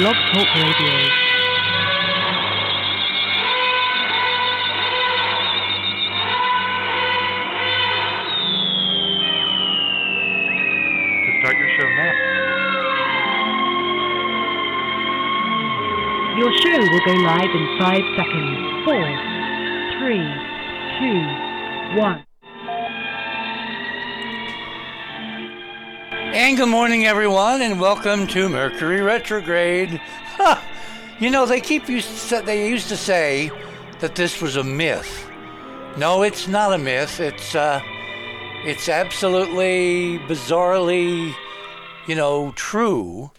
Blog Talk Radio. To start your show now. Your show will go live in five seconds. Four, three, two, one. And good morning, everyone, and welcome to Mercury Retrograde. You know, they keep used to, they used to say that this was a myth. No, it's not a myth. It's uh, it's absolutely bizarrely, you know, true.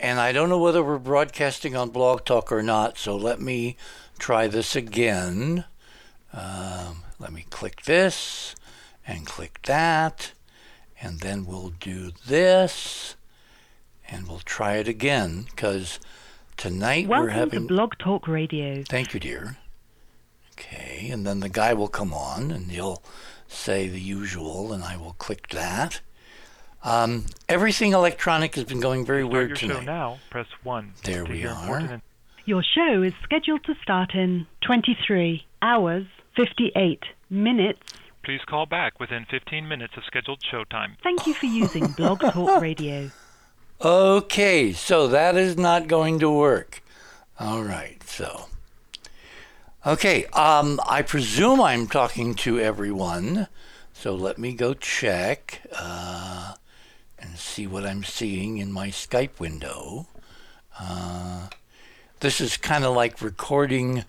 And I don't know whether we're broadcasting on Blog Talk or not. So let me try this again. Um, let me click this and click that. And then we'll do this and we'll try it again because tonight we're Welcome to. Blog Talk Radio. Thank you, dear. Okay, and then the guy will come on and he'll say the usual, and I will click that. Um, everything electronic has been going very Start weird your show now. Press one. There we are. Your show is scheduled to start in 23 hours 58 minutes. Please call back within 15 minutes of scheduled show time. Thank you for using Blog Talk Radio. Okay, so that is not going to work. All right, so. Okay, um, I presume I'm talking to everyone. So let me go check uh, and see what I'm seeing in my Skype window. Uh, this is kind of like recording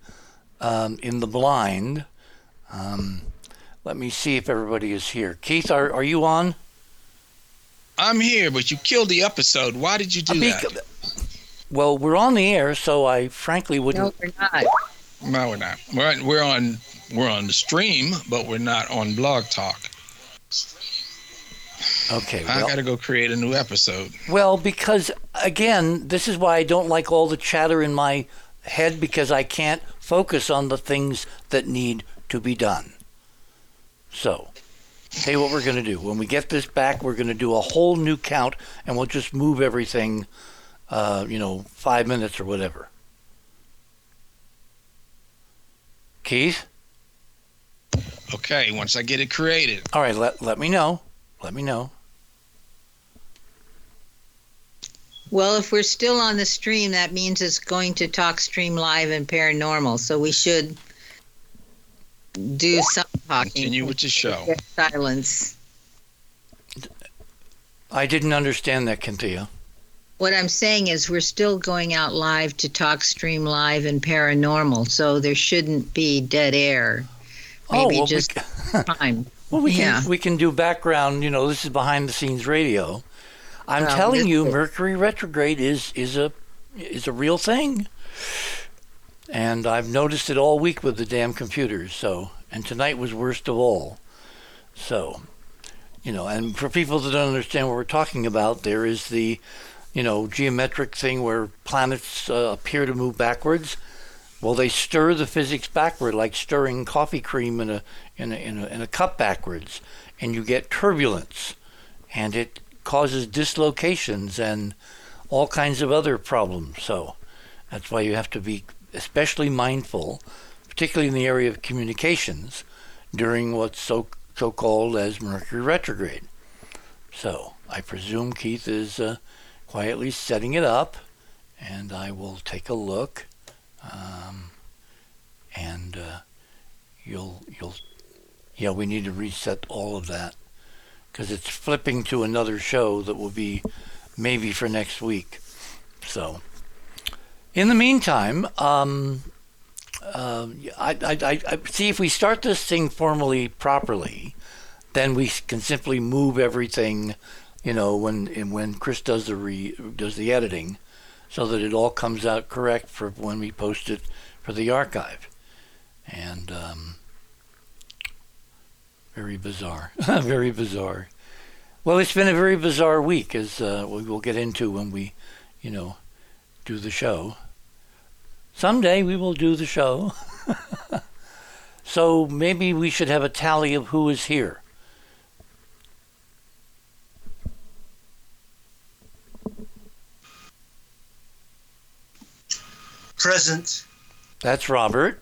um, in the blind. Um, let me see if everybody is here. Keith, are, are you on? I'm here, but you killed the episode. Why did you do Bec- that? Well, we're on the air, so I frankly wouldn't. No, we're not. No, we're not. We're on, we're on we're on the stream, but we're not on Blog Talk. Okay, I got to go create a new episode. well, because again, this is why I don't like all the chatter in my head because I can't focus on the things that need to be done. So, tell you what we're going to do. When we get this back, we're going to do a whole new count, and we'll just move everything, uh, you know, five minutes or whatever. Keith, Okay, once I get it created. all right, let let me know. Let me know. Well, if we're still on the stream, that means it's going to talk stream live and paranormal. So we should do some talking. Continue with the show. Silence. I didn't understand that, Cynthia. What I'm saying is we're still going out live to talk stream live and paranormal. So there shouldn't be dead air. Oh, Maybe well, we just ca- time. Well, we can we can do background. You know, this is behind the scenes radio. I'm Well, telling you, is- Mercury retrograde is is a is a real thing, and I've noticed it all week with the damn computers. So, and tonight was worst of all. So, you know, and for people that don't understand what we're talking about, there is the, you know, geometric thing where planets uh, appear to move backwards. Well, they stir the physics backward, like stirring coffee cream in a in a, in a, in a cup backwards, and you get turbulence, and it causes dislocations and all kinds of other problems. So that's why you have to be especially mindful, particularly in the area of communications, during what's so so called as Mercury retrograde. So I presume Keith is uh, quietly setting it up, and I will take a look, um, and uh, you'll you'll yeah we need to reset all of that because it's flipping to another show that will be maybe for next week. So in the meantime, um, uh, I, I, I, see if we start this thing formally properly, then we can simply move everything, you know, when when Chris does the re, does the editing, so that it all comes out correct for when we post it for the archive. And um, very bizarre, very bizarre. Well, it's been a very bizarre week, as uh, we will get into when we, you know, do the show. Someday we will do the show. so maybe we should have a tally of who is here. Present. That's Robert.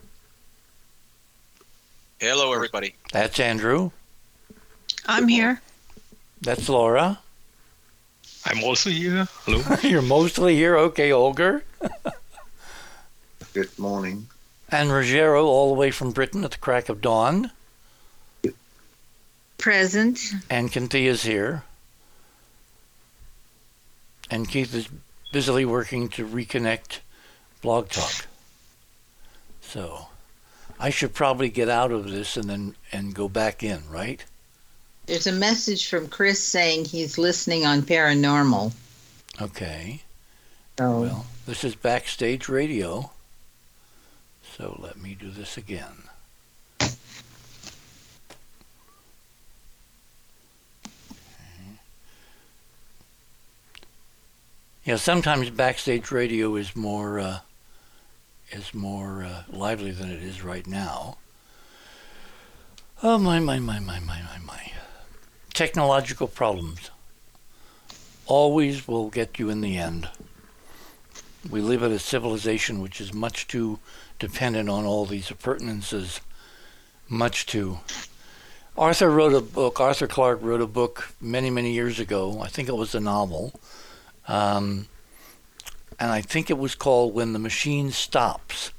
Hello, everybody. That's Andrew. I'm here. That's Laura. I'm also here. Hello. You're mostly here. Okay, Holger. Good morning. And Ruggero, all the way from Britain at the crack of dawn. Present. And Cynthia's here. And Keith is busily working to reconnect Blog Talk. So I should probably get out of this and then and go back in, right? There's a message from Chris saying he's listening on paranormal. Okay. So Well, this is backstage radio. So let me do this again. Yeah, sometimes backstage radio is more uh, is more uh, lively than it is right now. Oh my my my my my my my! Technological problems always will get you in the end. We live in a civilization which is much too dependent on all these appurtenances, much too. Arthur wrote a book. Arthur Clarke wrote a book many many years ago. I think it was a novel. Um, and I think it was called When the Machine Stops.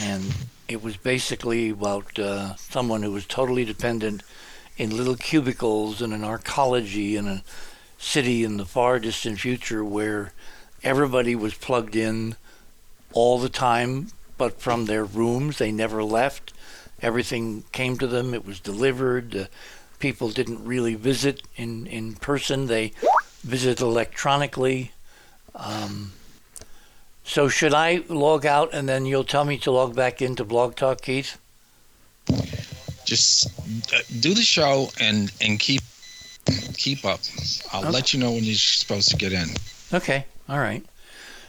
And it was basically about uh, someone who was totally dependent in little cubicles in an arcology in a city in the far distant future where everybody was plugged in all the time, but from their rooms. They never left. Everything came to them, it was delivered. Uh, people didn't really visit in, in person. They visit electronically. Um, so should I log out and then you'll tell me to log back into Blog Talk, Keith? Just uh, do the show and and keep keep up. I'll Okay. let you know when you're supposed to get in. Okay, all right.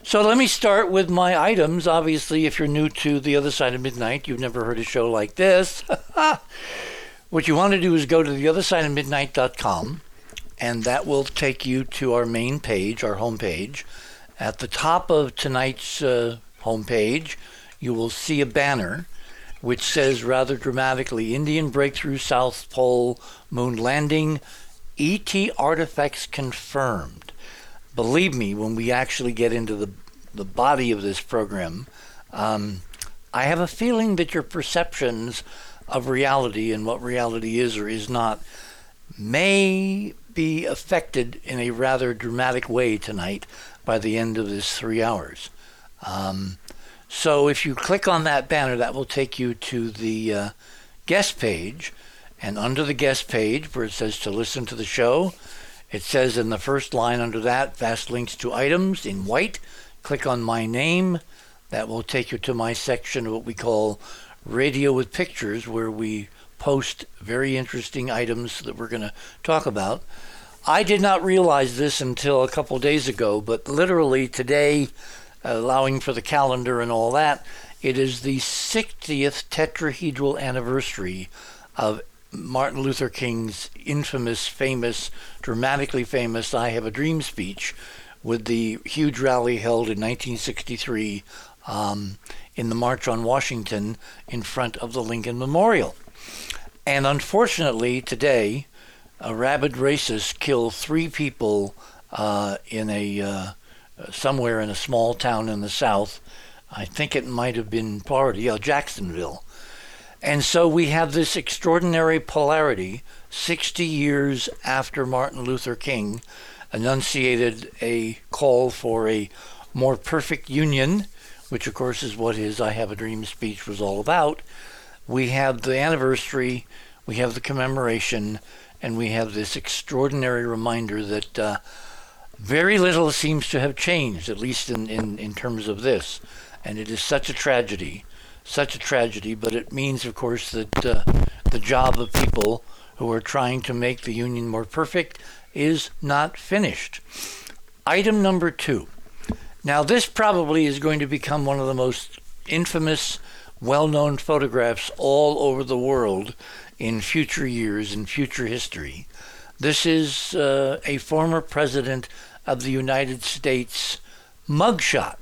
So let me start with my items. Obviously, if you're new to the other side of midnight, you've never heard a show like this. what you want to do is go to theothersideofmidnight.com, and that will take you to our main page, our homepage. At the top of tonight's uh, homepage, you will see a banner which says rather dramatically Indian Breakthrough South Pole Moon Landing, ET artifacts confirmed. Believe me, when we actually get into the, the body of this program, um, I have a feeling that your perceptions of reality and what reality is or is not may be affected in a rather dramatic way tonight by the end of this three hours. Um, so if you click on that banner, that will take you to the uh, guest page. And under the guest page, where it says to listen to the show, it says in the first line under that, fast links to items in white. Click on my name. That will take you to my section of what we call Radio with Pictures, where we post very interesting items that we're going to talk about. I did not realize this until a couple days ago, but literally today, allowing for the calendar and all that, it is the 60th tetrahedral anniversary of Martin Luther King's infamous, famous, dramatically famous I Have a Dream speech with the huge rally held in 1963 um, in the March on Washington in front of the Lincoln Memorial. And unfortunately, today, a rabid racist killed three people uh, in a uh, somewhere in a small town in the South. I think it might have been Florida, yeah, Jacksonville. And so we have this extraordinary polarity 60 years after Martin Luther King enunciated a call for a more perfect union, which of course is what his I Have a Dream speech was all about. We have the anniversary, we have the commemoration, and we have this extraordinary reminder that uh, very little seems to have changed, at least in, in, in terms of this. And it is such a tragedy, such a tragedy, but it means, of course, that uh, the job of people who are trying to make the Union more perfect is not finished. Item number two. Now, this probably is going to become one of the most infamous, well known photographs all over the world in future years, in future history. This is uh, a former president of the United States mugshot.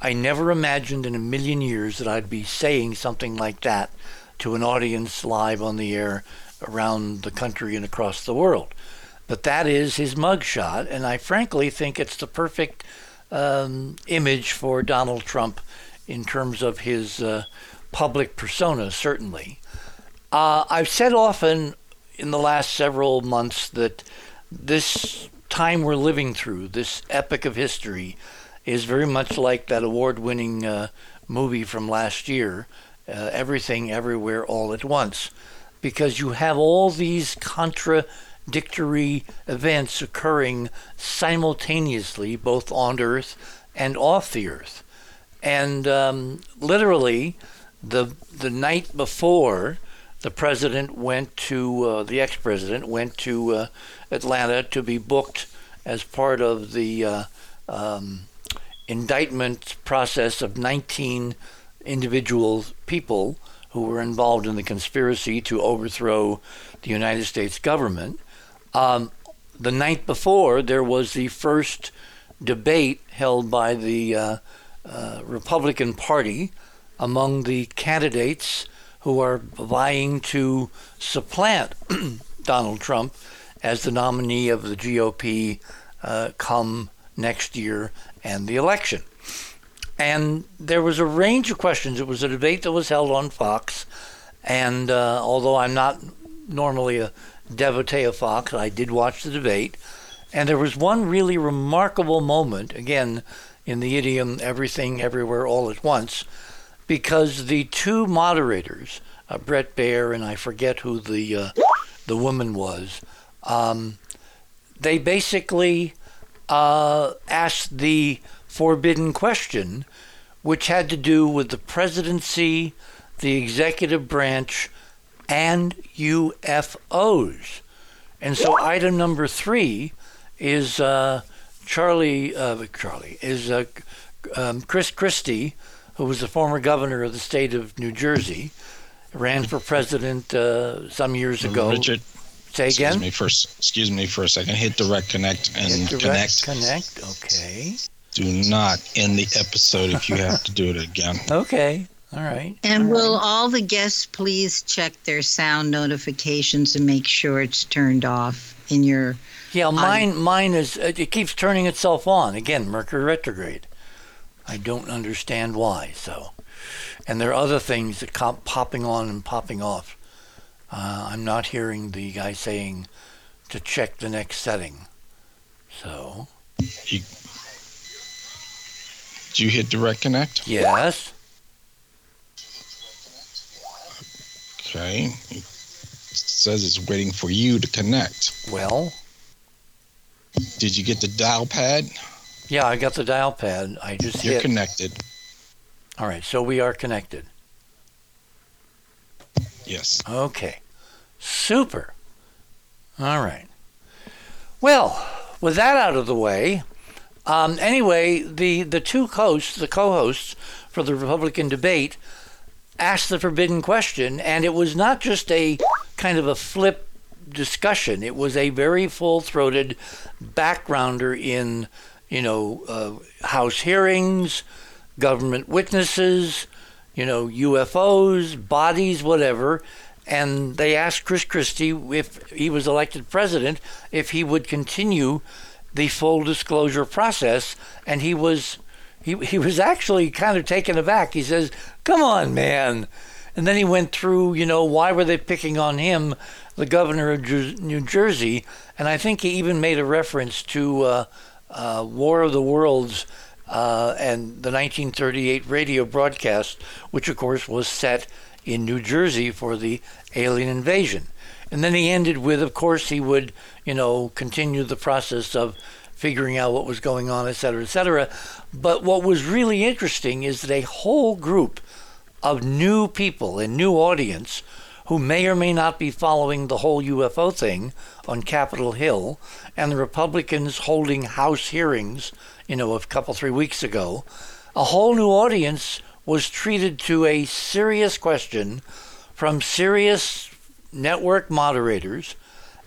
I never imagined in a million years that I'd be saying something like that to an audience live on the air around the country and across the world. But that is his mugshot, and I frankly think it's the perfect um, image for Donald Trump in terms of his uh, public persona, certainly. Uh, I've said often in the last several months that this time we're living through, this epic of history, is very much like that award winning uh, movie from last year, uh, Everything Everywhere All at Once, because you have all these contradictory events occurring simultaneously, both on Earth and off the Earth. And um, literally, the, the night before, the president went to, uh, the ex president went to uh, Atlanta to be booked as part of the uh, um, indictment process of 19 individual people who were involved in the conspiracy to overthrow the United States government. Um, the night before, there was the first debate held by the uh, uh, Republican Party among the candidates who are vying to supplant Donald Trump as the nominee of the GOP uh, come next year and the election. And there was a range of questions. It was a debate that was held on Fox. And uh, although I'm not normally a devotee of Fox, I did watch the debate. And there was one really remarkable moment, again, in the idiom everything, everywhere, all at once, because the two moderators, uh, Bret Baier and I forget who the, uh, the woman was, um, they basically uh, asked the forbidden question, which had to do with the presidency, the executive branch, and UFOs. And so, item number three is uh, Charlie. Uh, Charlie is uh, um, Chris Christie, who was the former governor of the state of New Jersey, ran for president uh, some years ago. Richard, Say again. excuse me first. Excuse me for a second. Hit direct connect and Hit direct connect. Connect. Okay. Do not end the episode if you have to do it again. Okay. All right. And All will right. all the guests please check their sound notifications and make sure it's turned off in your Yeah, mine. Mine is. uh, It keeps turning itself on again. Mercury retrograde. I don't understand why. So, and there are other things that come popping on and popping off. Uh, I'm not hearing the guy saying to check the next setting. So You, did you hit direct connect? yes. Okay. It says it's waiting for you to connect. Well, Did you get the dial pad? Yeah, I got the dial pad. I just You're hit. connected. All right, so we are connected. Yes. Okay. Super. All right. Well, with that out of the way, um, anyway, the, the two hosts, the co hosts for the Republican debate, asked the forbidden question, and it was not just a kind of a flip discussion, it was a very full throated backgrounder in, you know, uh, House hearings, government witnesses, you know, UFOs, bodies, whatever. And they asked Chris Christie if he was elected president, if he would continue the full disclosure process. And he was, he, he was actually kind of taken aback. He says, "Come on, man." And then he went through, you know, why were they picking on him, the governor of New Jersey? And I think he even made a reference to uh, uh, War of the Worlds uh, and the 1938 radio broadcast, which of course was set in New Jersey for the alien invasion. And then he ended with, of course, he would, you know, continue the process of figuring out what was going on, et cetera, et cetera. But what was really interesting is that a whole group of new people and new audience who may or may not be following the whole UFO thing on Capitol Hill and the Republicans holding House hearings, you know, a couple, three weeks ago, a whole new audience was treated to a serious question from serious network moderators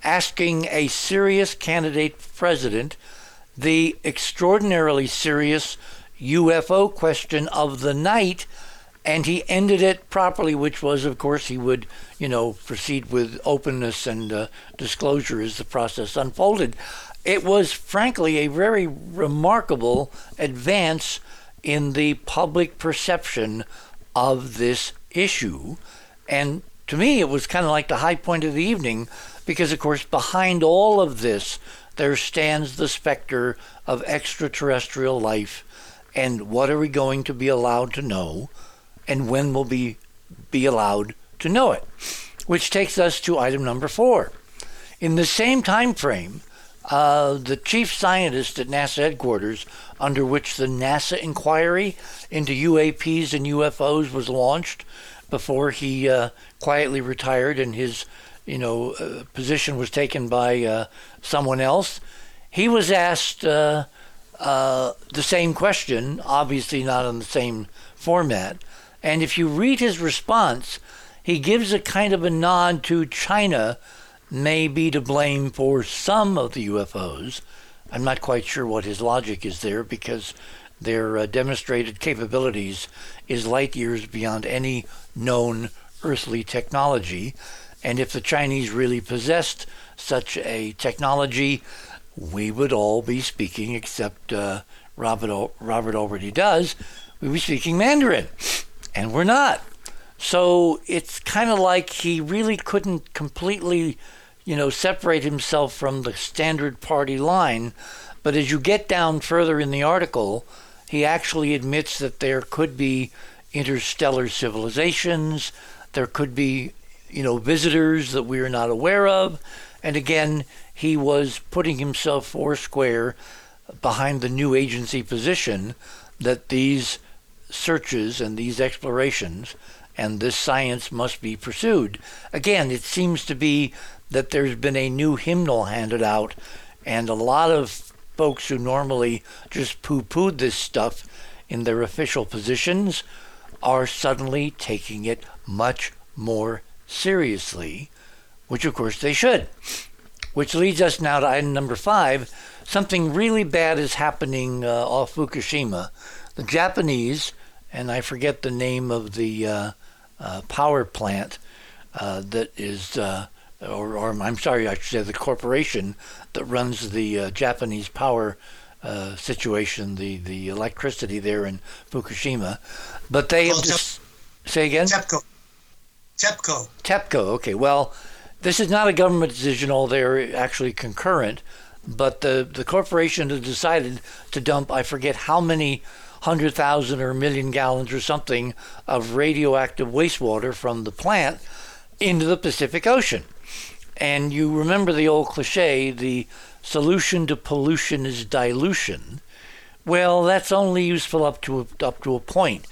asking a serious candidate president the extraordinarily serious UFO question of the night, and he ended it properly, which was, of course, he would, you know, proceed with openness and uh, disclosure as the process unfolded. It was, frankly, a very remarkable advance in the public perception of this issue. And to me, it was kind of like the high point of the evening because, of course, behind all of this, there stands the specter of extraterrestrial life. And what are we going to be allowed to know? And when will we be allowed to know it? Which takes us to item number four. In the same time frame, uh, the chief scientist at NASA headquarters, under which the NASA inquiry into UAPs and UFOs was launched, before he uh, quietly retired and his, you know, uh, position was taken by uh, someone else. He was asked uh, uh, the same question, obviously not in the same format. And if you read his response, he gives a kind of a nod to China may be to blame for some of the UFOs. I'm not quite sure what his logic is there because their uh, demonstrated capabilities is light years beyond any known earthly technology. And if the Chinese really possessed such a technology, we would all be speaking, except uh, Robert, Robert already does, we'd be speaking Mandarin. And we're not. So it's kind of like he really couldn't completely you know, separate himself from the standard party line. But as you get down further in the article, he actually admits that there could be interstellar civilizations, there could be, you know, visitors that we are not aware of. And again, he was putting himself foursquare behind the new agency position that these searches and these explorations and this science must be pursued. Again, it seems to be that there's been a new hymnal handed out, and a lot of folks who normally just poo pooed this stuff in their official positions are suddenly taking it much more seriously, which of course they should. Which leads us now to item number five. Something really bad is happening uh, off Fukushima. The Japanese, and I forget the name of the uh, power plant uh, that is uh, or, or I'm sorry, I should say the corporation that runs the uh, Japanese power uh, situation, the, the electricity there in Fukushima. But they have just, say again? TEPCO. TEPCO. TEPCO, okay. Well, this is not a government decision, although they're actually concurrent. But the, the corporation has decided to dump, I forget how many hundred thousand or a million gallons or something of radioactive wastewater from the plant into the Pacific Ocean. And you remember the old cliche the solution to pollution is dilution. Well, that's only useful up to a, up to a point.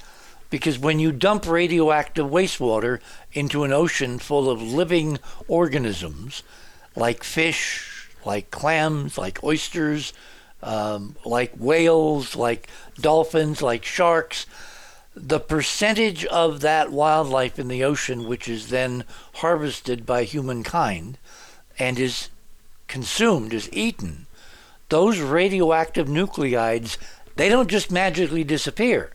Because when you dump radioactive wastewater into an ocean full of living organisms, like fish, like clams, like oysters, um, like whales, like dolphins, like sharks, the percentage of that wildlife in the ocean which is then harvested by humankind and is consumed, is eaten, those radioactive nuclides, they don't just magically disappear.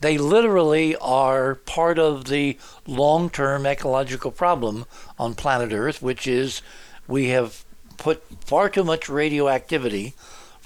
They literally are part of the long term ecological problem on planet Earth, which is we have put far too much radioactivity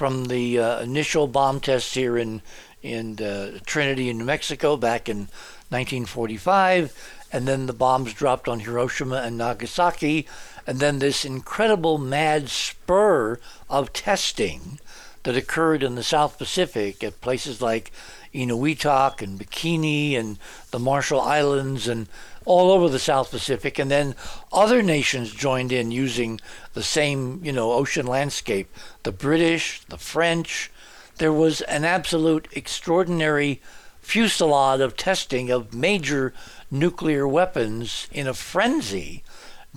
from the uh, initial bomb tests here in in uh, Trinity in New Mexico back in 1945, and then the bombs dropped on Hiroshima and Nagasaki, and then this incredible mad spur of testing that occurred in the South Pacific at places like Enewetak and Bikini and the Marshall Islands and all over the South Pacific, and then other nations joined in using the same, you know, ocean landscape. The British, the French, there was an absolute extraordinary fusillade of testing of major nuclear weapons in a frenzy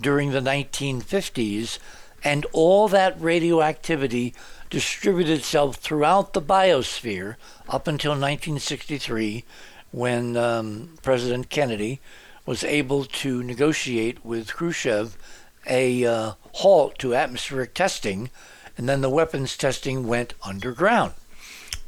during the 1950s, and all that radioactivity distributed itself throughout the biosphere up until 1963 when um, President Kennedy was able to negotiate with Khrushchev a uh, halt to atmospheric testing, and then the weapons testing went underground.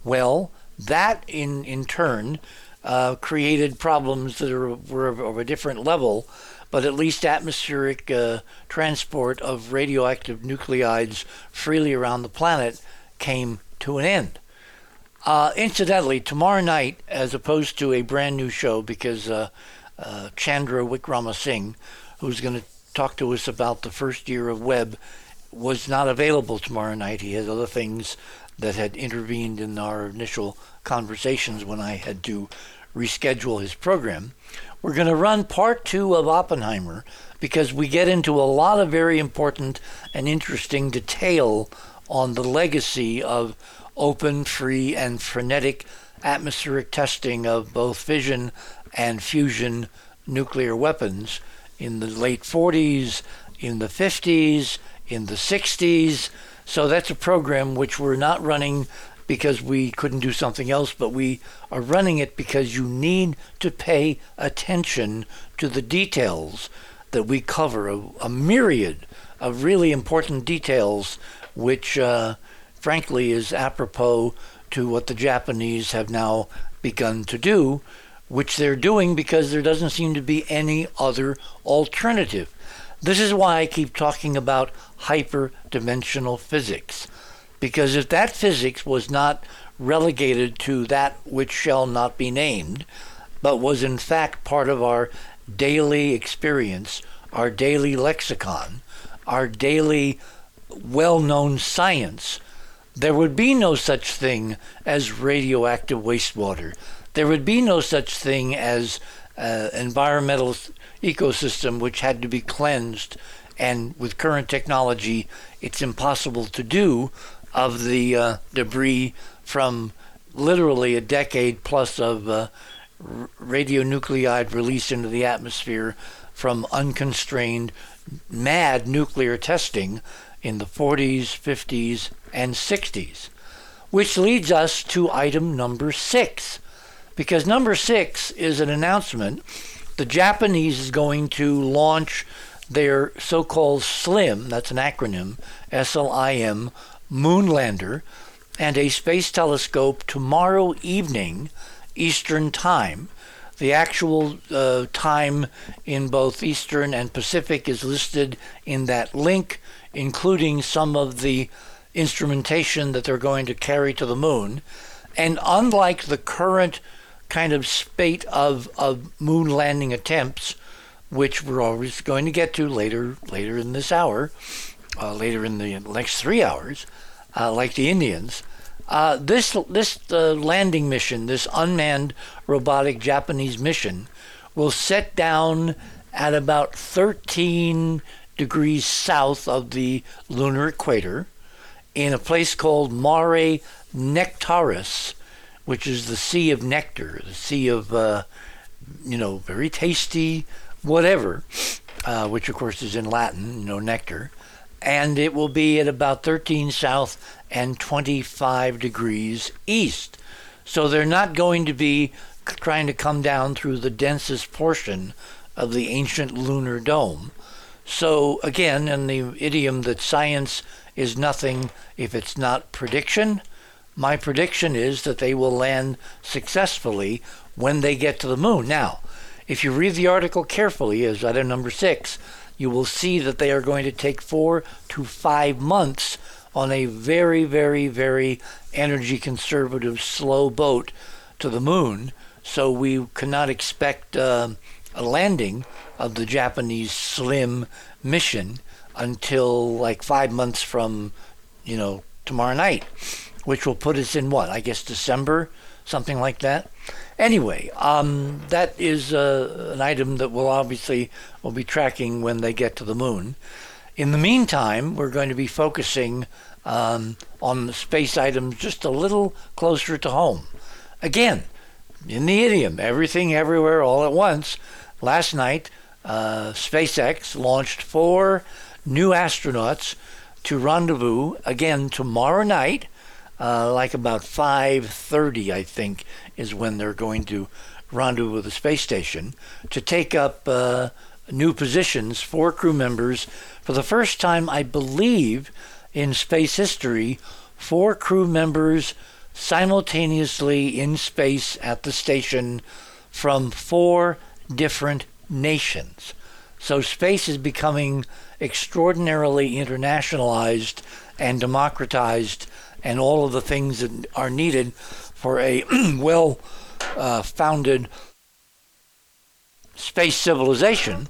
Well, That, in, in turn, uh, created problems that are, were of, of a different level, but at least atmospheric uh, transport of radioactive nuclides freely around the planet came to an end. Uh, incidentally, tomorrow night, as opposed to a brand new show, because uh, Chandra Wickramasinghe, who's going to talk to us about the first year of Webb, was not available tomorrow night. He had other things that had intervened in our initial conversations when I had to reschedule his program. We're going to run part two of Oppenheimer because we get into a lot of very important and interesting detail on the legacy of open, free, and frenetic atmospheric testing of both fission and fusion nuclear weapons in the late 40s, in the 50s, in the 60s. So that's a program which we're not running because we couldn't do something else, but we are running it because you need to pay attention to the details that we cover, a, a myriad of really important details, which uh, frankly is apropos to what the Japanese have now begun to do, which they're doing because there doesn't seem to be any other alternative. This is why I keep talking about hyperdimensional physics. Because if that physics was not relegated to that which shall not be named, but was in fact part of our daily experience, our daily lexicon, our daily well known science, there would be no such thing as radioactive wastewater. There would be no such thing as uh, environmental ecosystem which had to be cleansed. And with current technology, it's impossible to do of the uh, debris from literally a decade plus of uh, radionuclide release into the atmosphere from unconstrained mad nuclear testing in the 40s, 50s, and 60s. Which leads us to item number six. Because number six is an announcement. The Japanese is going to launch their so called SLIM, that's an acronym, S L I M, Moonlander and a space telescope tomorrow evening, Eastern Time. The actual uh, time in both Eastern and Pacific is listed in that link, including some of the instrumentation that they're going to carry to the moon. And unlike the current kind of spate of, of moon landing attempts, which we're always going to get to later later in this hour, uh, later in the next three hours, uh, like the Indians. Uh, this this uh, landing mission, this unmanned robotic Japanese mission, will set down at about 13 degrees south of the lunar equator in a place called Mare Nectaris, which is the Sea of Nectar, the Sea of, uh, you know, very tasty, whatever, uh, which of course is in Latin, you know, nectar and it will be at about 13 south and 25 degrees east. So they're not going to be trying to come down through the densest portion of the ancient lunar dome. So, again, in the idiom that science is nothing if it's not prediction, my prediction is that they will land successfully when they get to the moon. Now, if you read the article carefully, as item number six, you will see that they are going to take four to five months on a very, very, very energy conservative, slow boat to the moon. So we cannot expect uh, a landing of the Japanese SLIM mission until like five months from, you know, tomorrow night, which will put us in what? I guess December, something like that. Anyway, um, that is uh, an item that we'll obviously will be tracking when they get to the moon. In the meantime, we're going to be focusing um, on space items just a little closer to home. Again, in the idiom, everything, everywhere, all at once. Last night, uh, SpaceX launched four new astronauts to rendezvous again tomorrow night, uh, like about 5:30, I think, is when they're going to rendezvous with the space station to take up uh, new positions for crew members for the first time, I believe, in space history. Four crew members simultaneously in space at the station from four different nations. So space is becoming extraordinarily internationalized and democratized, and all of the things that are needed for a well uh, founded space civilization.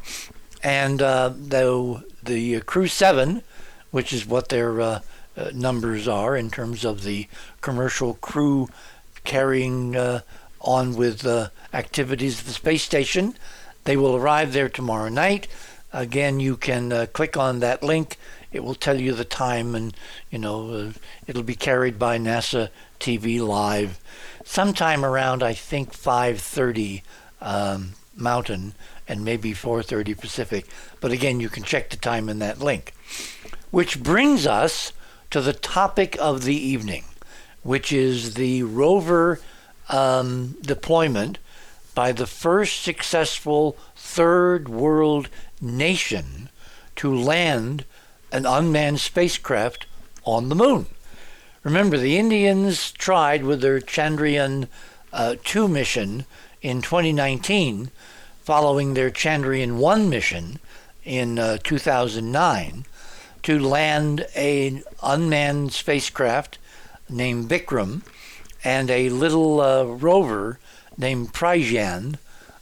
And uh, the, the Crew 7, which is what their uh, uh, numbers are in terms of the commercial crew carrying uh, on with uh, activities of the space station, they will arrive there tomorrow night. Again, you can uh, click on that link. It will tell you the time, and you know uh, it'll be carried by NASA TV Live, sometime around I think 5:30 um, Mountain and maybe 4:30 Pacific. But again, you can check the time in that link. Which brings us to the topic of the evening, which is the rover um, deployment by the first successful third world nation to land an unmanned spacecraft on the moon. Remember, the Indians tried with their Chandrayaan uh, 2 mission in 2019, following their Chandrayaan 1 mission in uh, 2009, to land an unmanned spacecraft named Vikram and a little uh, rover named Pragyan.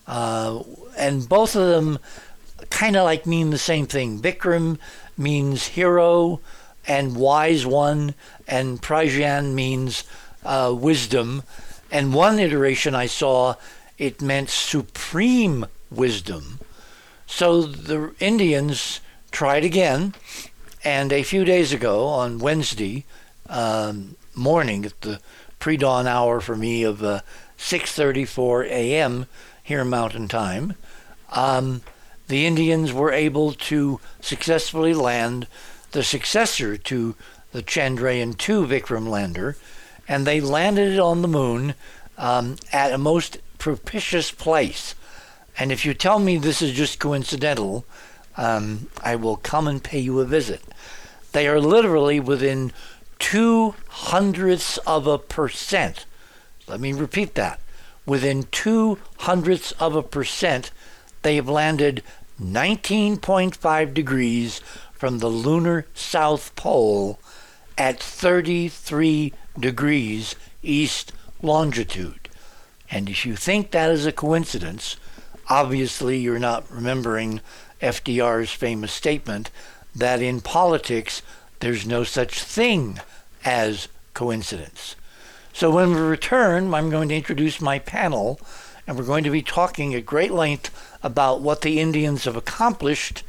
Uh, and both of them kind of like mean the same thing. Vikram means hero and wise one, and Pragyan means uh, wisdom. And one iteration I saw, it meant supreme wisdom. So the Indians tried again, and a few days ago, on Wednesday um, morning, at the pre-dawn hour for me of uh, 6:34 a.m. here Mountain Time, um, the Indians were able to successfully land the successor to the Chandrayaan 2 Vikram lander, and they landed it on the moon um, at a most propitious place. And if you tell me this is just coincidental, um, I will come and pay you a visit. They are literally within two hundredths of a percent. Let me repeat that. Within two hundredths of a percent, they have landed 19.5 degrees from the lunar south pole at 33 degrees east longitude. And if you think that is a coincidence, obviously you're not remembering FDR's famous statement that in politics there's no such thing as coincidence. So when we return, I'm going to introduce my panel, and we're going to be talking at great length about what the Indians have accomplished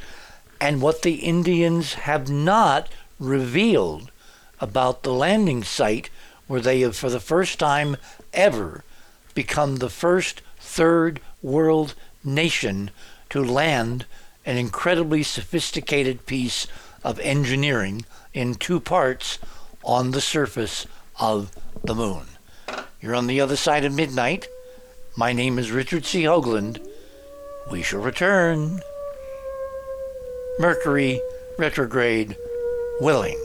and what the Indians have not revealed about the landing site where they have, for the first time ever, become the first third world nation to land an incredibly sophisticated piece of engineering in two parts on the surface of the moon. You're on the other side of midnight. My name is Richard C. Hoagland. We shall return. Mercury retrograde willing.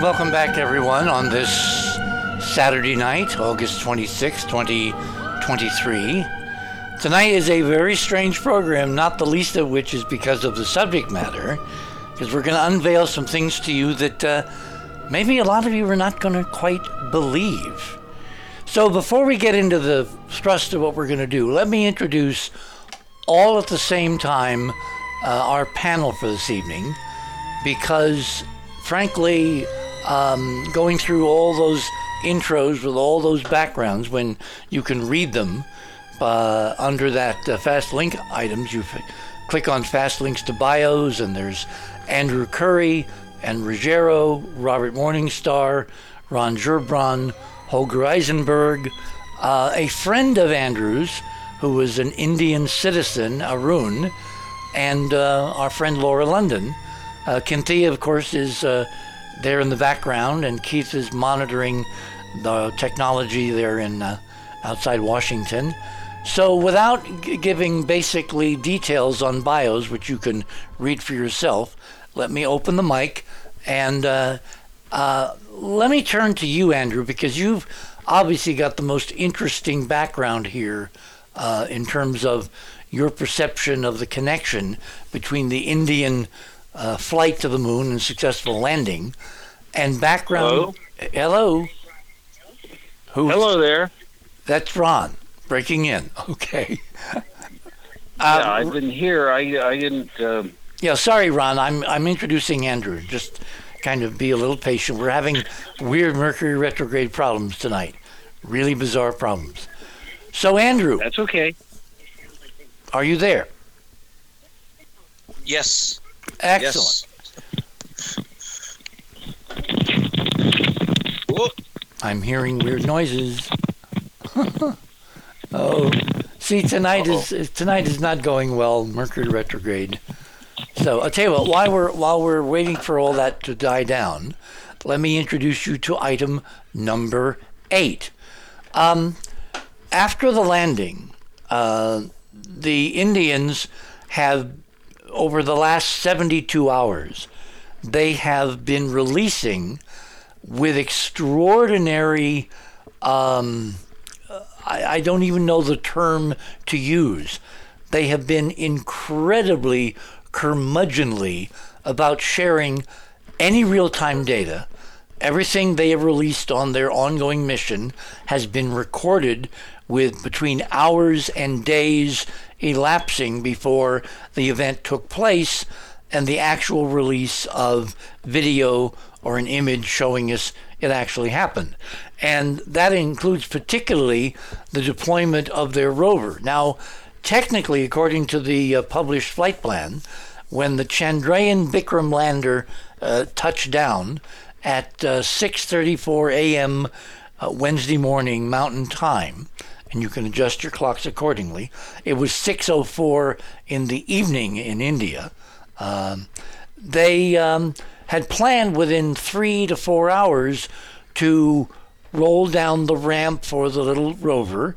Welcome back, everyone, on this Saturday night, August 26, 2023. Tonight is a very strange program, not the least of which is because of the subject matter, because we're going to unveil some things to you that uh, maybe a lot of you are not going to quite believe. So, before we get into the thrust of what we're going to do, let me introduce all at the same time uh, our panel for this evening because frankly, um, going through all those intros with all those backgrounds, when you can read them uh, under that uh, fast link items, you f- click on fast links to bios, and there's Andrew Curry and Ruggero, Robert Morningstar, Ron Gerbron, Holger Isenberg, uh, a friend of Andrew's who was an Indian citizen, Arun, and uh, our friend Laura London. Uh, of course, is uh, there in the background, and Keith is monitoring the technology there in uh, outside Washington. So, without g- giving basically details on bios, which you can read for yourself, let me open the mic and uh, uh, let me turn to you, Andrew, because you've obviously got the most interesting background here uh, in terms of your perception of the connection between the Indian uh, flight to the moon and successful landing, and background. Hello. Who? Hello there. That's Ron breaking in. Okay. yeah, Uh, I've been here. I I didn't. Um, Yeah, sorry, Ron. I'm I'm introducing Andrew. Just kind of be a little patient. We're having weird Mercury retrograde problems tonight. Really bizarre problems. So, Andrew, that's okay. are you there? Yes. Excellent. Whoop. I'm hearing weird noises. oh, see, tonight is tonight is not going well. Mercury retrograde. So I'll tell you what. While we're while we're waiting for all that to die down, let me introduce you to item number eight. Um, after the landing, uh, the Indians have, over the last 72 hours, they have been releasing with extraordinary, um, I, I don't even know the term to use. They have been incredibly curmudgeonly about sharing any real time data. Everything they have released on their ongoing mission has been recorded with between hours and days elapsing before the event took place and the actual release of video or an image showing us it actually happened. And that includes particularly the deployment of their rover. Now, technically, according to the uh, published flight plan, when the Chandrayaan Vikram lander uh, touched down at uh, 6:34 a.m. Uh, Wednesday morning Mountain Time, and you can adjust your clocks accordingly. It was 6:04 in the evening in India. Um, they um, had planned within three to four hours to roll down the ramp for the little rover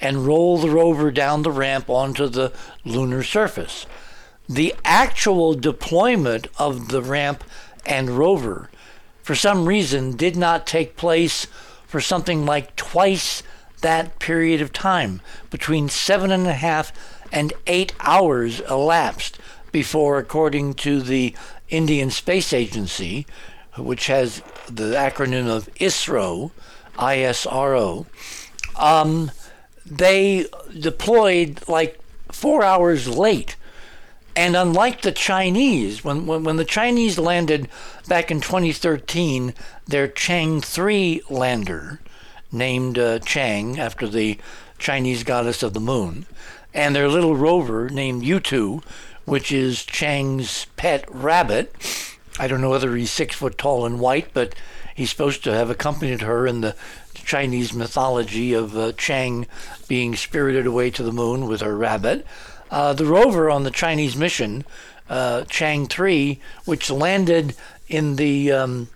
and roll the rover down the ramp onto the lunar surface. The actual deployment of the ramp and rover, for some reason, did not take place for something like twice that period of time. Between seven and a half and eight hours elapsed before, according to the Indian Space Agency, which has the acronym of ISRO, ISRO, um, they deployed like four hours late. And unlike the Chinese, when, when, when the Chinese landed back in 2013, their Chang'e 3 lander, named uh, Chang'e after the Chinese goddess of the moon, and their little rover named Yutu, which is Chang'e's pet rabbit. I don't know whether he's six foot tall and white, but he's supposed to have accompanied her in the Chinese mythology of uh, Chang'e being spirited away to the moon with her rabbit. Uh, the rover on the Chinese mission, uh, Chang'e 3, which landed in the um,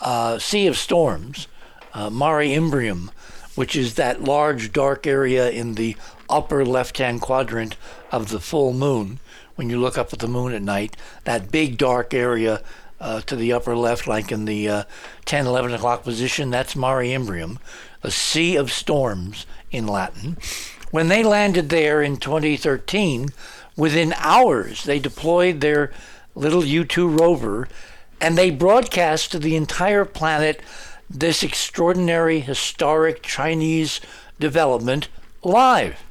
uh, Sea of Storms, uh, Mare Imbrium, which is that large dark area in the upper left hand quadrant of the full moon. When you look up at the moon at night, that big dark area uh, to the upper left, like in the uh, 10, 11 o'clock position, that's Mare Imbrium, the Sea of Storms in Latin. When they landed there in 2013, within hours, they deployed their little Yutu rover and they broadcast to the entire planet this extraordinary historic Chinese development live,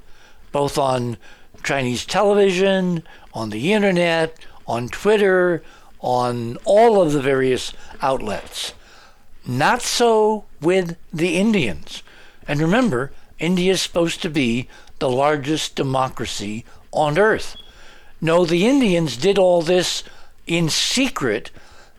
both on Chinese television, on the internet, on Twitter, on all of the various outlets. Not so with the Indians. And remember, India is supposed to be the largest democracy on earth. No, the Indians did all this in secret,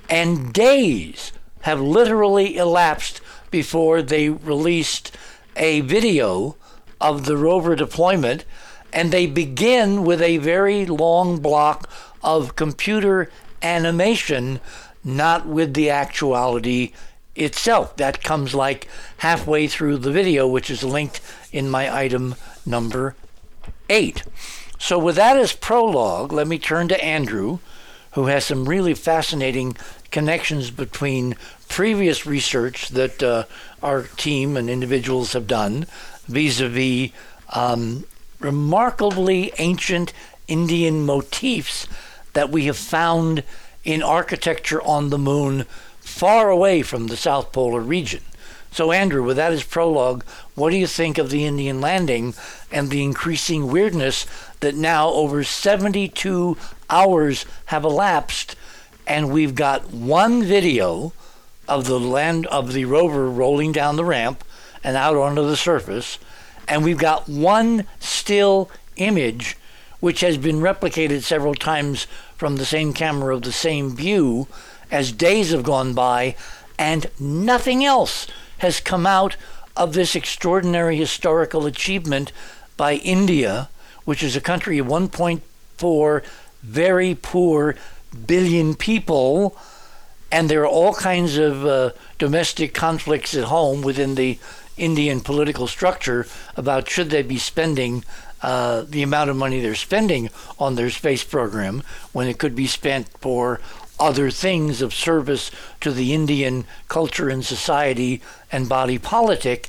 and days have literally elapsed before they released a video of the rover deployment, and they begin with a very long block of computer animation, not with the actuality itself. That comes like halfway through the video, which is linked in my item number eight. So, with that as prologue, let me turn to Andrew, who has some really fascinating connections between previous research that uh, our team and individuals have done vis a vis remarkably ancient Indian motifs that we have found in architecture on the moon far away from the South Polar region. So, Andrew, with that as prologue, what do you think of the Indian landing and the increasing weirdness that now over 72 hours have elapsed and we've got one video of the land of the rover rolling down the ramp and out onto the surface, and we've got one still image which has been replicated several times from the same camera of the same view as days have gone by, and nothing else has come out of this extraordinary historical achievement by India, which is a country of 1.4 very poor billion people, and there are all kinds of uh, domestic conflicts at home within the Indian political structure about should they be spending uh, the amount of money they're spending on their space program when it could be spent for other things of service to the Indian culture and society and body politic.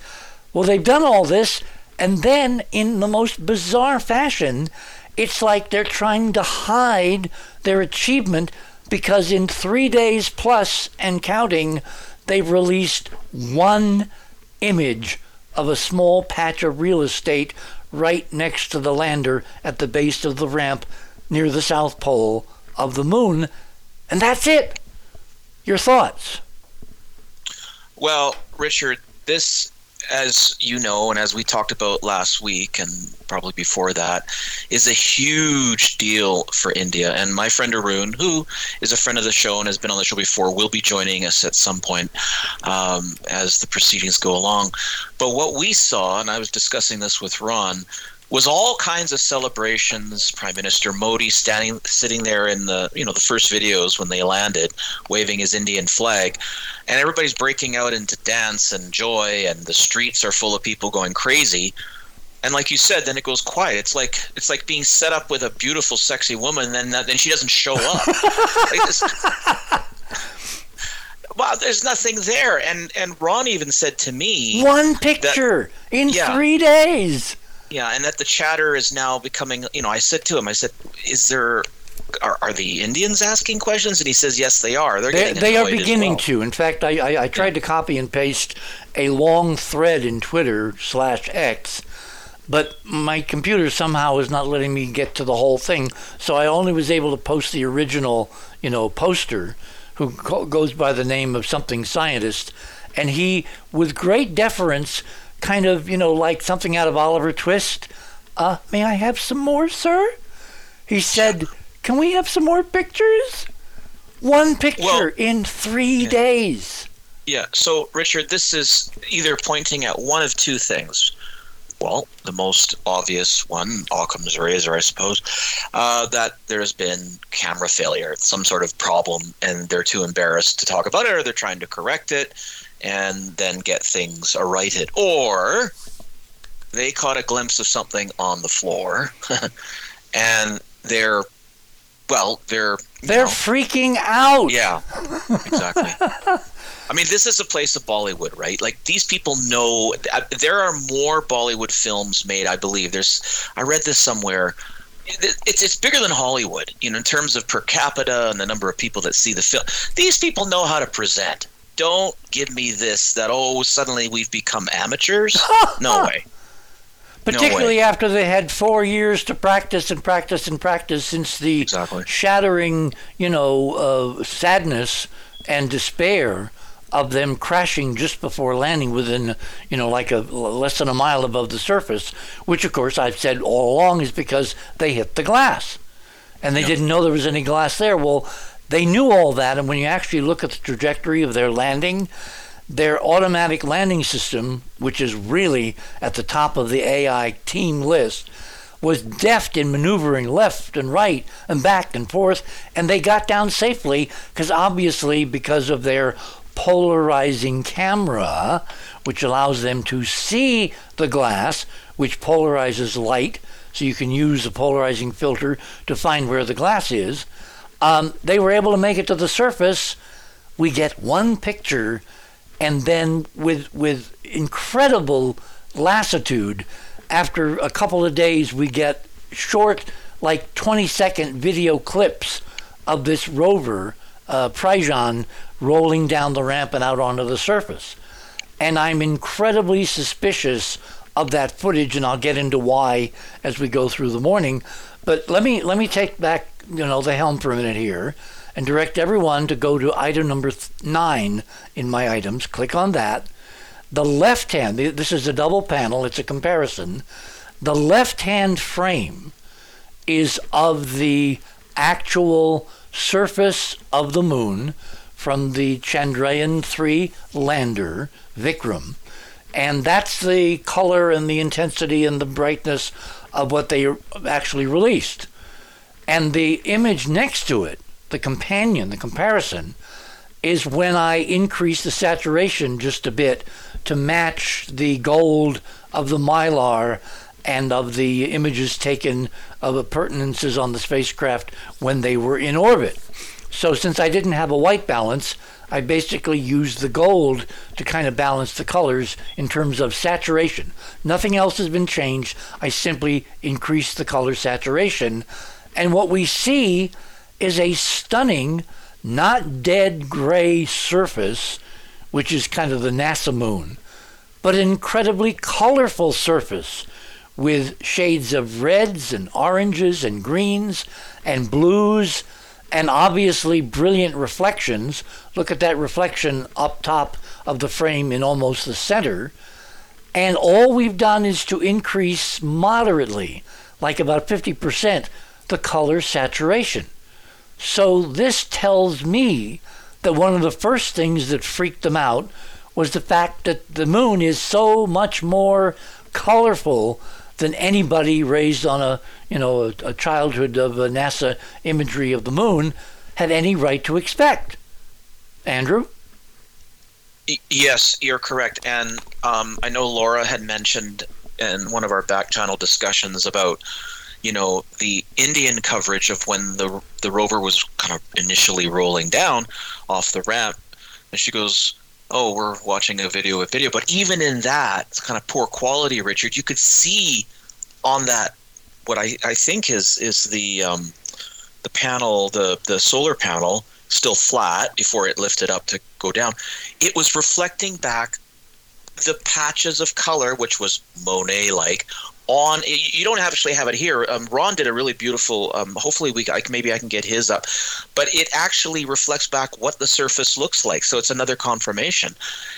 Well, they've done all this, and then in the most bizarre fashion, it's like they're trying to hide their achievement because in three days plus and counting, they've released one image of a small patch of real estate right next to the lander at the base of the ramp near the South Pole of the moon. And that's it. Your thoughts? Well, Richard, this, as you know, and as we talked about last week and probably before that, is a huge deal for India. And my friend Arun, who is a friend of the show and has been on the show before, will be joining us at some point um, as the proceedings go along. But what we saw, and I was discussing this with Ron, was all kinds of celebrations. Prime Minister Modi standing, sitting there in the, you know, the first videos when they landed, waving his Indian flag, and everybody's breaking out into dance and joy, and the streets are full of people going crazy. And like you said, then it goes quiet. It's like it's like being set up with a beautiful, sexy woman, then then she doesn't show up. like this, wow, there's nothing there. And and Ron even said to me, One picture in Yeah. three days. Yeah, and that the chatter is now becoming. You know, I said to him, I said, "Is there? Are, are the Indians asking questions?" And he says, "Yes, they are. They're They, getting they are beginning well." to. In fact, I, I, I tried to copy and paste a long thread in Twitter slash X but my computer somehow is not letting me get to the whole thing. So I only was able to post the original, you know, poster, who co- goes by the name of something scientist, and he, with great deference, kind of, you know, like something out of Oliver Twist. Uh, may I have some more, sir? He said, "Can we have some more pictures?" One picture Well- in three Yeah. days. Yeah. So, Richard, this is either pointing at one of two things. Well, the most obvious one, Occam's razor, I suppose, uh, that there's been camera failure, some sort of problem, and they're too embarrassed to talk about it, or they're trying to correct it and then get things righted. Or they caught a glimpse of something on the floor, and they're, well, they're They're know, freaking out. yeah, exactly. I mean, this is a place of Bollywood, right? Like these people know. uh, There are more Bollywood films made, I believe. There's, I read this somewhere. It's it's bigger than Hollywood, you know, in terms of per capita and the number of people that see the film. These people know how to present. Don't give me this that oh suddenly we've become amateurs. No way. Particularly after they had four years to practice and practice and practice since the Exactly. shattering, you know, uh, sadness and despair of them crashing just before landing within, you know, like a less than a mile above the surface, which of course I've said all along is because they hit the glass, and they Yeah. didn't know there was any glass there. Well, they knew all that, and when you actually look at the trajectory of their landing, their automatic landing system, which is really at the top of the AI team list, was deft in maneuvering left and right and back and forth, and they got down safely because obviously, because of their polarizing camera, which allows them to see the glass, which polarizes light, so you can use the polarizing filter to find where the glass is. Um, they were able to make it to the surface. We get one picture and then with with incredible lassitude after a couple of days we get short like 20 second video clips of this rover uh, Pragyan rolling down the ramp and out onto the surface and I'm incredibly suspicious of that footage and I'll get into why as we go through the morning but let me let me take back you know the helm for a minute here and direct everyone to go to item number th- nine in my items. Click on that. The left hand, this is a double panel, it's a comparison. The left hand frame is of the actual surface of the moon from the Chandrayaan 3 lander, Vikram. And that's the color and the intensity and the brightness of what they actually released. And the image next to it, the companion, the comparison, is when I increase the saturation just a bit to match the gold of the mylar and of the images taken of appurtenances on the spacecraft when they were in orbit. So since I didn't have a white balance, I basically used the gold to kind of balance the colors in terms of saturation. Nothing else has been changed. I simply increased the color saturation. And what we see is a stunning, not dead gray surface, which is kind of the NASA moon, but an incredibly colorful surface with shades of reds and oranges and greens and blues and obviously brilliant reflections. Look at that reflection up top of the frame in almost the center. And all we've done is to increase moderately, like about 50%, the color saturation. So this tells me that one of the first things that freaked them out was the fact that the moon is so much more colorful than anybody raised on a you know a, a childhood of a NASA imagery of the moon had any right to expect. Andrew, Yes, you're correct. And um, I know Laura had mentioned in one of our back channel discussions about, you know, the Indian coverage of when the the rover was kind of initially rolling down off the ramp, and she goes, "Oh, we're watching a video, of video." But even in that it's kind of poor quality, Richard, you could see on that what I, I think is is the um, the panel, the the solar panel, still flat before it lifted up to go down. It was reflecting back the patches of color, which was Monet like, on you don't actually have it here um, ron did a really beautiful um, hopefully we I, maybe i can get his up but it actually reflects back what the surface looks like so it's another confirmation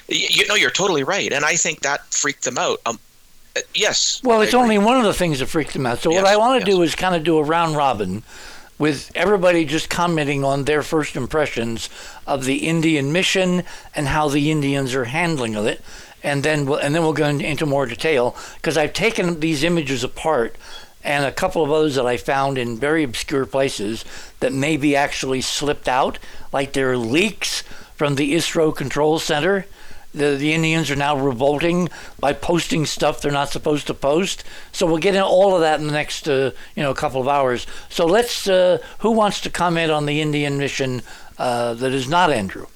you, you know you're totally right and i think that freaked them out um, uh, yes Well, it's only one of the things that freaked them out. So what I want to yes. do is kind of do a round robin with everybody just commenting on their first impressions of the Indian mission and how the Indians are handling of it. And then we'll, and then we'll go into more detail because I've taken these images apart and a couple of others that I found in very obscure places that maybe actually slipped out, like there are leaks from the ISRO control center the, the Indians are now revolting by posting stuff they're not supposed to post. So we'll get into all of that in the next uh, you know couple of hours. So let's uh, who wants to comment on the Indian mission uh, that is not Andrew?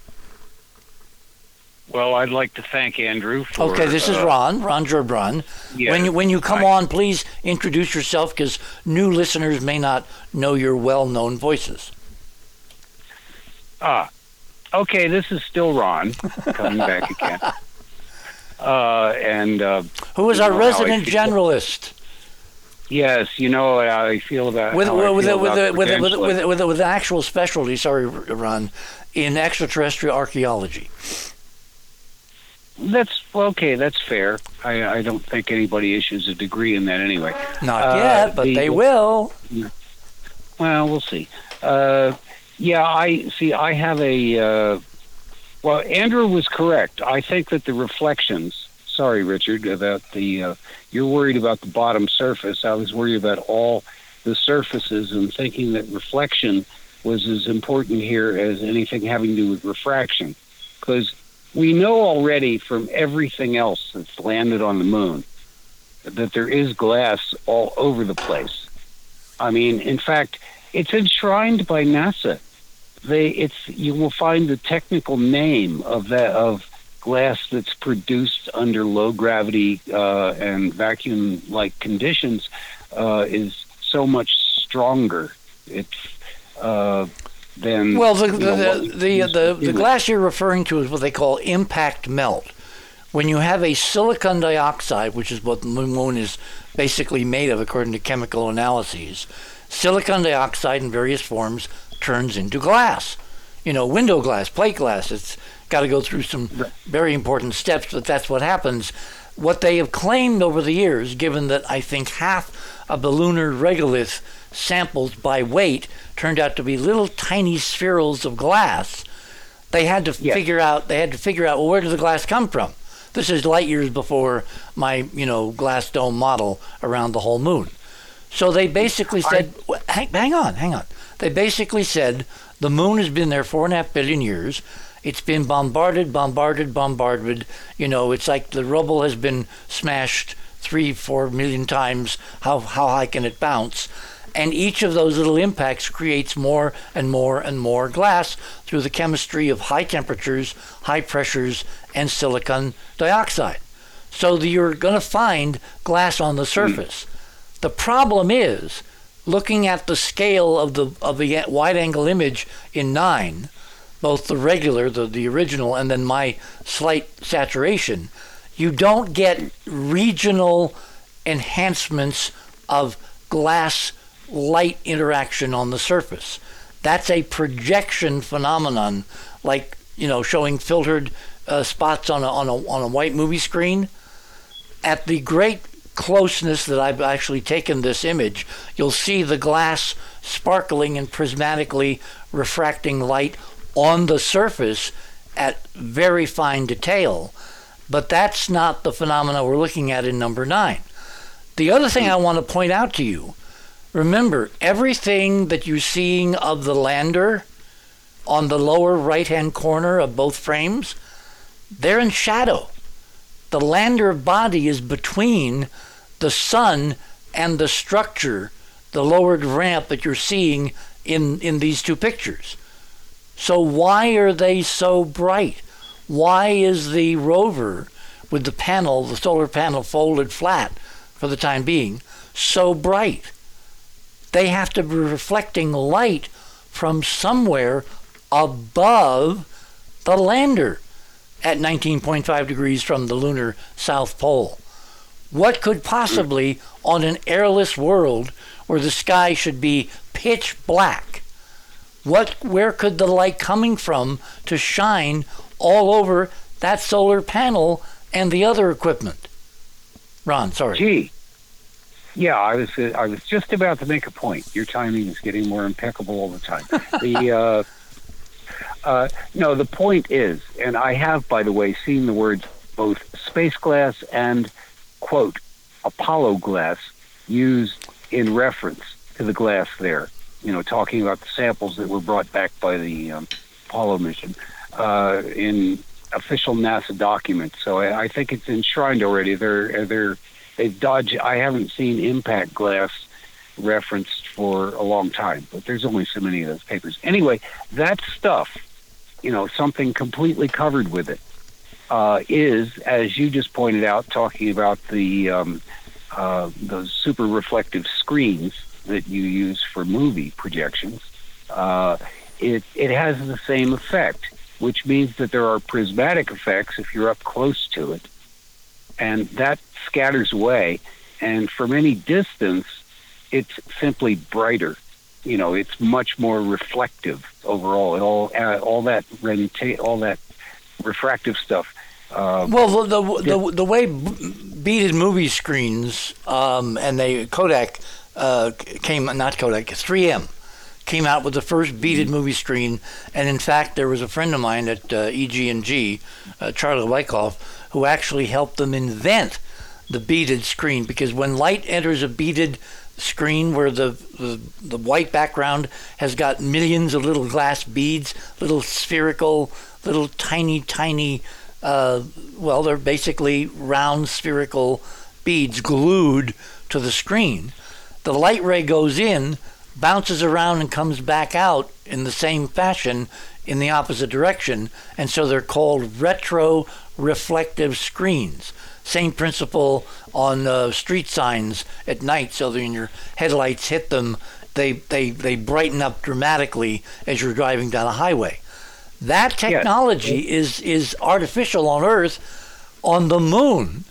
Well, I'd like to thank Andrew for. Okay, this is uh, Ron, Ron Gerbron. yeah, when you when you come I- on, please introduce yourself because new listeners may not know your well-known voices. Ah, okay. This is still Ron coming back again. Uh, and uh, Who is our know how I resident generalist? yes, you know how I feel about with with with about with with with, credentialing. with, with, with an actual specialty. Sorry, Ron, in extraterrestrial archaeology. That's okay. That's fair. I, I don't think anybody issues a degree in that anyway. Not Uh, yet, but the- they will. Well, we'll see. Uh, yeah, I see. I have a. Uh, well, Andrew was correct. I think that the reflections. Sorry, Richard, about the. Uh, you're worried about the bottom surface. I was worried about all the surfaces and thinking that reflection was as important here as anything having to do with refraction, because we know already from everything else that's landed on the moon that there is glass all over the place. I mean, in fact, it's enshrined by NASA. They, it's you will find the technical name of that of glass that's produced under low gravity uh, and vacuum like conditions uh, is so much stronger. It's uh, than Well, the the know, the, the, the, the glass you're referring to is what they call impact melt. When you have a silicon dioxide, which is what the moon is basically made of according to chemical analyses, silicon dioxide in various forms turns into glass. You know, window glass, plate glass. It's got to go through some very important steps, but that's what happens. What they have claimed over the years, given that I think half of the lunar regolith samples by weight turned out to be little tiny spherules of glass, they had to Yes. figure out they had to figure out well where does the glass come from? This is light years before my you know glass dome model around the whole moon. So they basically said, w- hang, hang on, hang on. They basically said the moon has been there four and a half billion years. It's been bombarded, bombarded, bombarded. You know, it's like the rubble has been smashed three, four million times. How how high can it bounce? And each of those little impacts creates more and more and more glass through the chemistry of high temperatures, high pressures, and silicon dioxide. So you're going to find glass on the surface. The problem is looking at the scale of the of the wide angle image in nine, both the regular, the, the original, and then my slight saturation, you don't get regional enhancements of glass light interaction on the surface. That's a projection phenomenon, like you know, showing filtered uh, spots on a, on a on a white movie screen. At the great closeness that I've actually taken this image, you'll see the glass sparkling and prismatically refracting light on the surface at very fine detail. But that's not the phenomena we're looking at in number nine. The other thing I want to point out to you remember, everything that you're seeing of the lander on the lower right hand corner of both frames, they're in shadow. The lander body is between the sun and the structure, the lowered ramp that you're seeing in, in these two pictures. So, why are they so bright? Why is the rover with the panel, the solar panel folded flat for the time being, so bright? They have to be reflecting light from somewhere above the lander at 19.5 degrees from the lunar south pole. What could possibly, on an airless world where the sky should be pitch black, what where could the light coming from to shine all over that solar panel and the other equipment? Ron, sorry. Gee. Yeah, I was uh, I was just about to make a point. Your timing is getting more impeccable all the time. the uh, uh, no, the point is, and I have, by the way, seen the words both space glass and quote Apollo glass used in reference to the glass there. You know, talking about the samples that were brought back by the um, Apollo mission uh, in official NASA documents. So I, I think it's enshrined already. They're they're dodged. I haven't seen impact glass referenced for a long time, but there's only so many of those papers. Anyway, that stuff, you know, something completely covered with it, uh, is as you just pointed out, talking about the um, uh, those super reflective screens that you use for movie projections. Uh, it it has the same effect which means that there are prismatic effects if you're up close to it, and that scatters away. And from any distance, it's simply brighter. You know, it's much more reflective overall. It all uh, all that renta- all that refractive stuff. Uh, well, the the, the, the way beaded movie screens um, and they Kodak uh, came not Kodak 3M came out with the first beaded movie screen. And in fact, there was a friend of mine at uh, EG&G, uh, Charlie Wyckoff, who actually helped them invent the beaded screen because when light enters a beaded screen where the, the, the white background has got millions of little glass beads, little spherical, little tiny, tiny, uh, well, they're basically round spherical beads glued to the screen. The light ray goes in, bounces around and comes back out in the same fashion in the opposite direction. And so they're called retro reflective screens. Same principle on uh, street signs at night, so that when your headlights hit them, they, they, they brighten up dramatically as you're driving down a highway. That technology yes. is, is artificial on Earth. On the moon,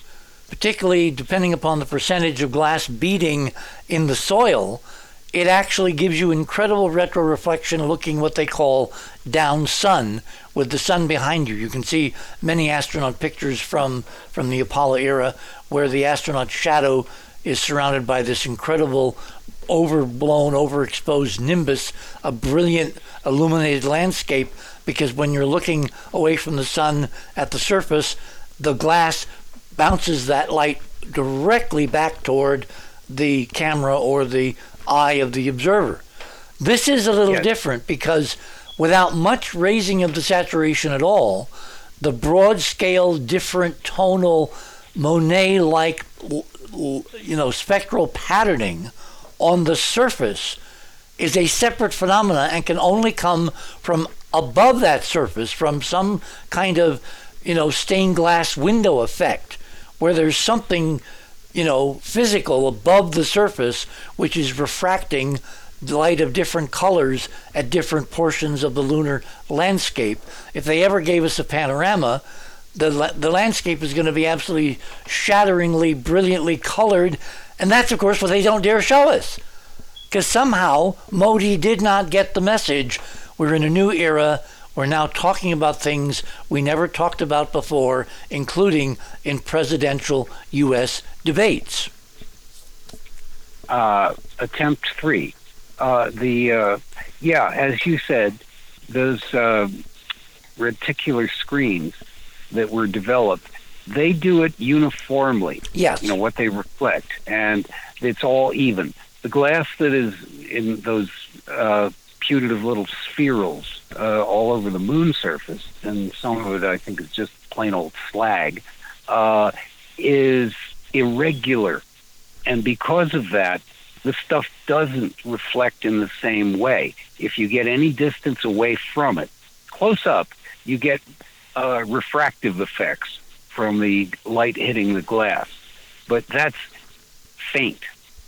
particularly depending upon the percentage of glass beading in the soil, it actually gives you incredible retroreflection looking what they call down sun with the sun behind you. You can see many astronaut pictures from, from the Apollo era where the astronaut's shadow is surrounded by this incredible overblown, overexposed nimbus, a brilliant illuminated landscape because when you're looking away from the sun at the surface, the glass bounces that light directly back toward the camera or the eye of the observer. This is a little yes. different because without much raising of the saturation at all, the broad scale, different tonal, Monet like, you know, spectral patterning on the surface is a separate phenomena and can only come from above that surface, from some kind of, you know, stained glass window effect, where there's something you know, physical above the surface, which is refracting light of different colors at different portions of the lunar landscape. If they ever gave us a panorama, the, the landscape is going to be absolutely shatteringly, brilliantly colored. And that's, of course, what they don't dare show us. Because somehow Modi did not get the message. We're in a new era. We're now talking about things we never talked about before, including in presidential U.S. debates. Uh, attempt three. Uh, the uh, yeah, as you said, those uh, reticular screens that were developed, they do it uniformly. Yes. You know what they reflect, and it's all even. The glass that is in those uh, putative little spherules uh, all over the moon surface, and some of it I think is just plain old slag, uh, is irregular. And because of that, the stuff doesn't reflect in the same way. If you get any distance away from it, close up, you get uh, refractive effects from the light hitting the glass. But that's faint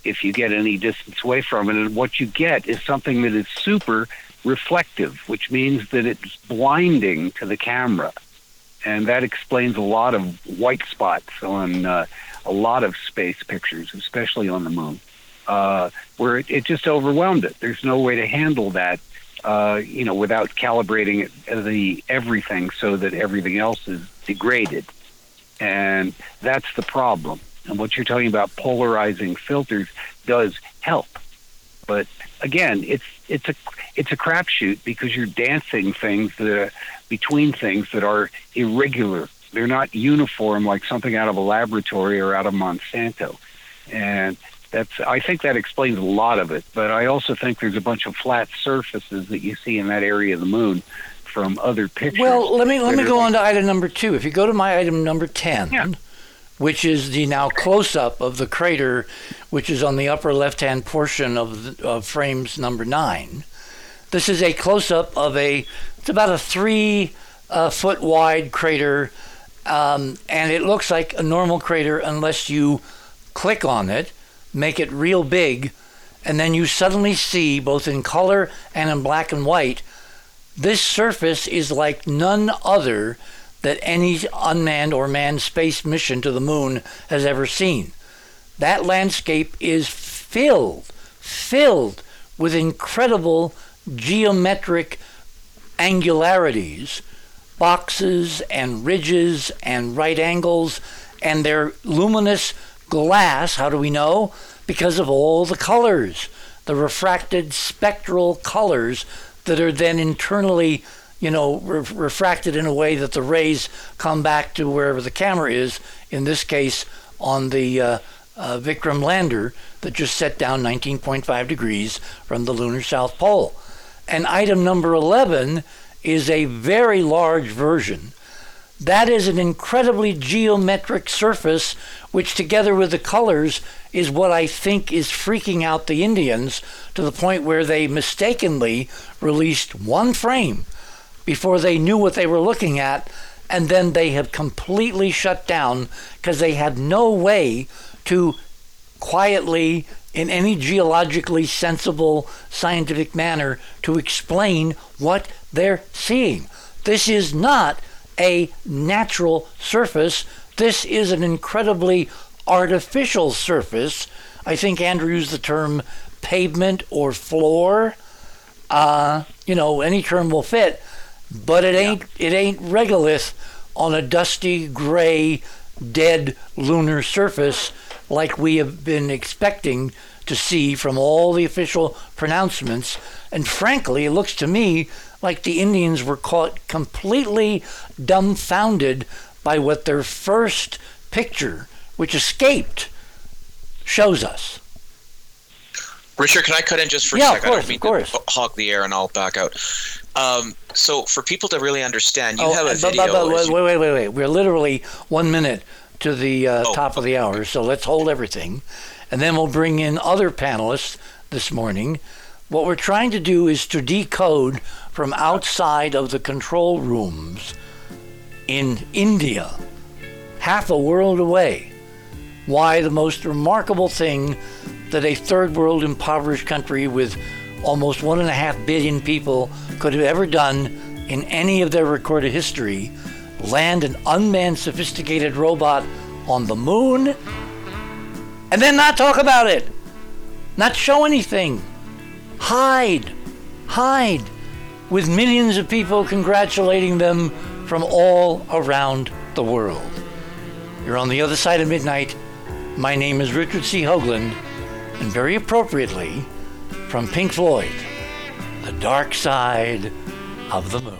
if you get any distance away from it. And what you get is something that is super reflective, which means that it's blinding to the camera. And that explains a lot of white spots on uh, a lot of space pictures, especially on the moon, uh, where it, it just overwhelmed it. There's no way to handle that, uh, you know, without calibrating the everything so that everything else is degraded, and that's the problem. And what you're talking about, polarizing filters, does help, but again, it's it's a it's a crapshoot because you're dancing things that between things that are irregular. They're not uniform like something out of a laboratory or out of Monsanto, and that's I think that explains a lot of it. But I also think there's a bunch of flat surfaces that you see in that area of the moon from other pictures. Well, let me let me go like- on to item number two. If you go to my item number ten, Yeah. which is the now close up of the crater, which is on the upper left hand portion of, the, of frames number nine. This is a close up of a. It's about a three uh, foot wide crater, um, and it looks like a normal crater unless you click on it, make it real big, and then you suddenly see both in color and in black and white this surface is like none other that any unmanned or manned space mission to the moon has ever seen. That landscape is filled, filled with incredible geometric angularities, boxes and ridges and right angles, and they're luminous glass. How do we know? Because of all the colors, the refracted spectral colors that are then internally, you know, re- refracted in a way that the rays come back to wherever the camera is. In this case, on the uh, uh, Vikram lander that just set down 19.5 degrees from the lunar south pole. And item number 11 is a very large version. That is an incredibly geometric surface, which, together with the colors, is what I think is freaking out the Indians to the point where they mistakenly released one frame before they knew what they were looking at, and then they have completely shut down because they had no way to quietly, in any geologically sensible scientific manner, to explain what they're seeing. This is not a natural surface. This is an incredibly artificial surface. I think Andrew used the term pavement or floor. Uh, you know, any term will fit, but it ain't it ain't regolith on a dusty gray dead lunar surface like we have been expecting to see from all the official pronouncements. And frankly, it looks to me like the Indians were caught completely dumbfounded by what their first picture, which escaped, shows us. Richard, can I cut in just for Yeah, a of second? course, I don't mean of course. to hog the air, and I'll back out. Um, so, for people to really understand, you Oh, have a but- but- video. but as wait, wait, wait, wait. We're literally one minute to the uh, Oh, top of the hour, so let's hold everything. And then we'll bring in other panelists this morning. What we're trying to do is to decode from outside of the control rooms in India, half a world away, why the most remarkable thing that a third world impoverished country with almost one and a half billion people could have ever done in any of their recorded history land an unmanned sophisticated robot on the moon and then not talk about it not show anything hide. Hide. With millions of people congratulating them from all around the world. You're on the other side of midnight. My name is richard c. Hoagland and very appropriately from Pink Floyd, The Dark Side of the Moon.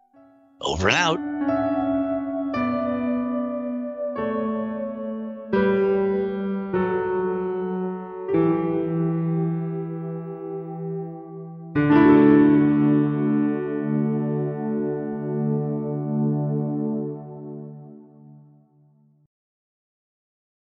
Over and out.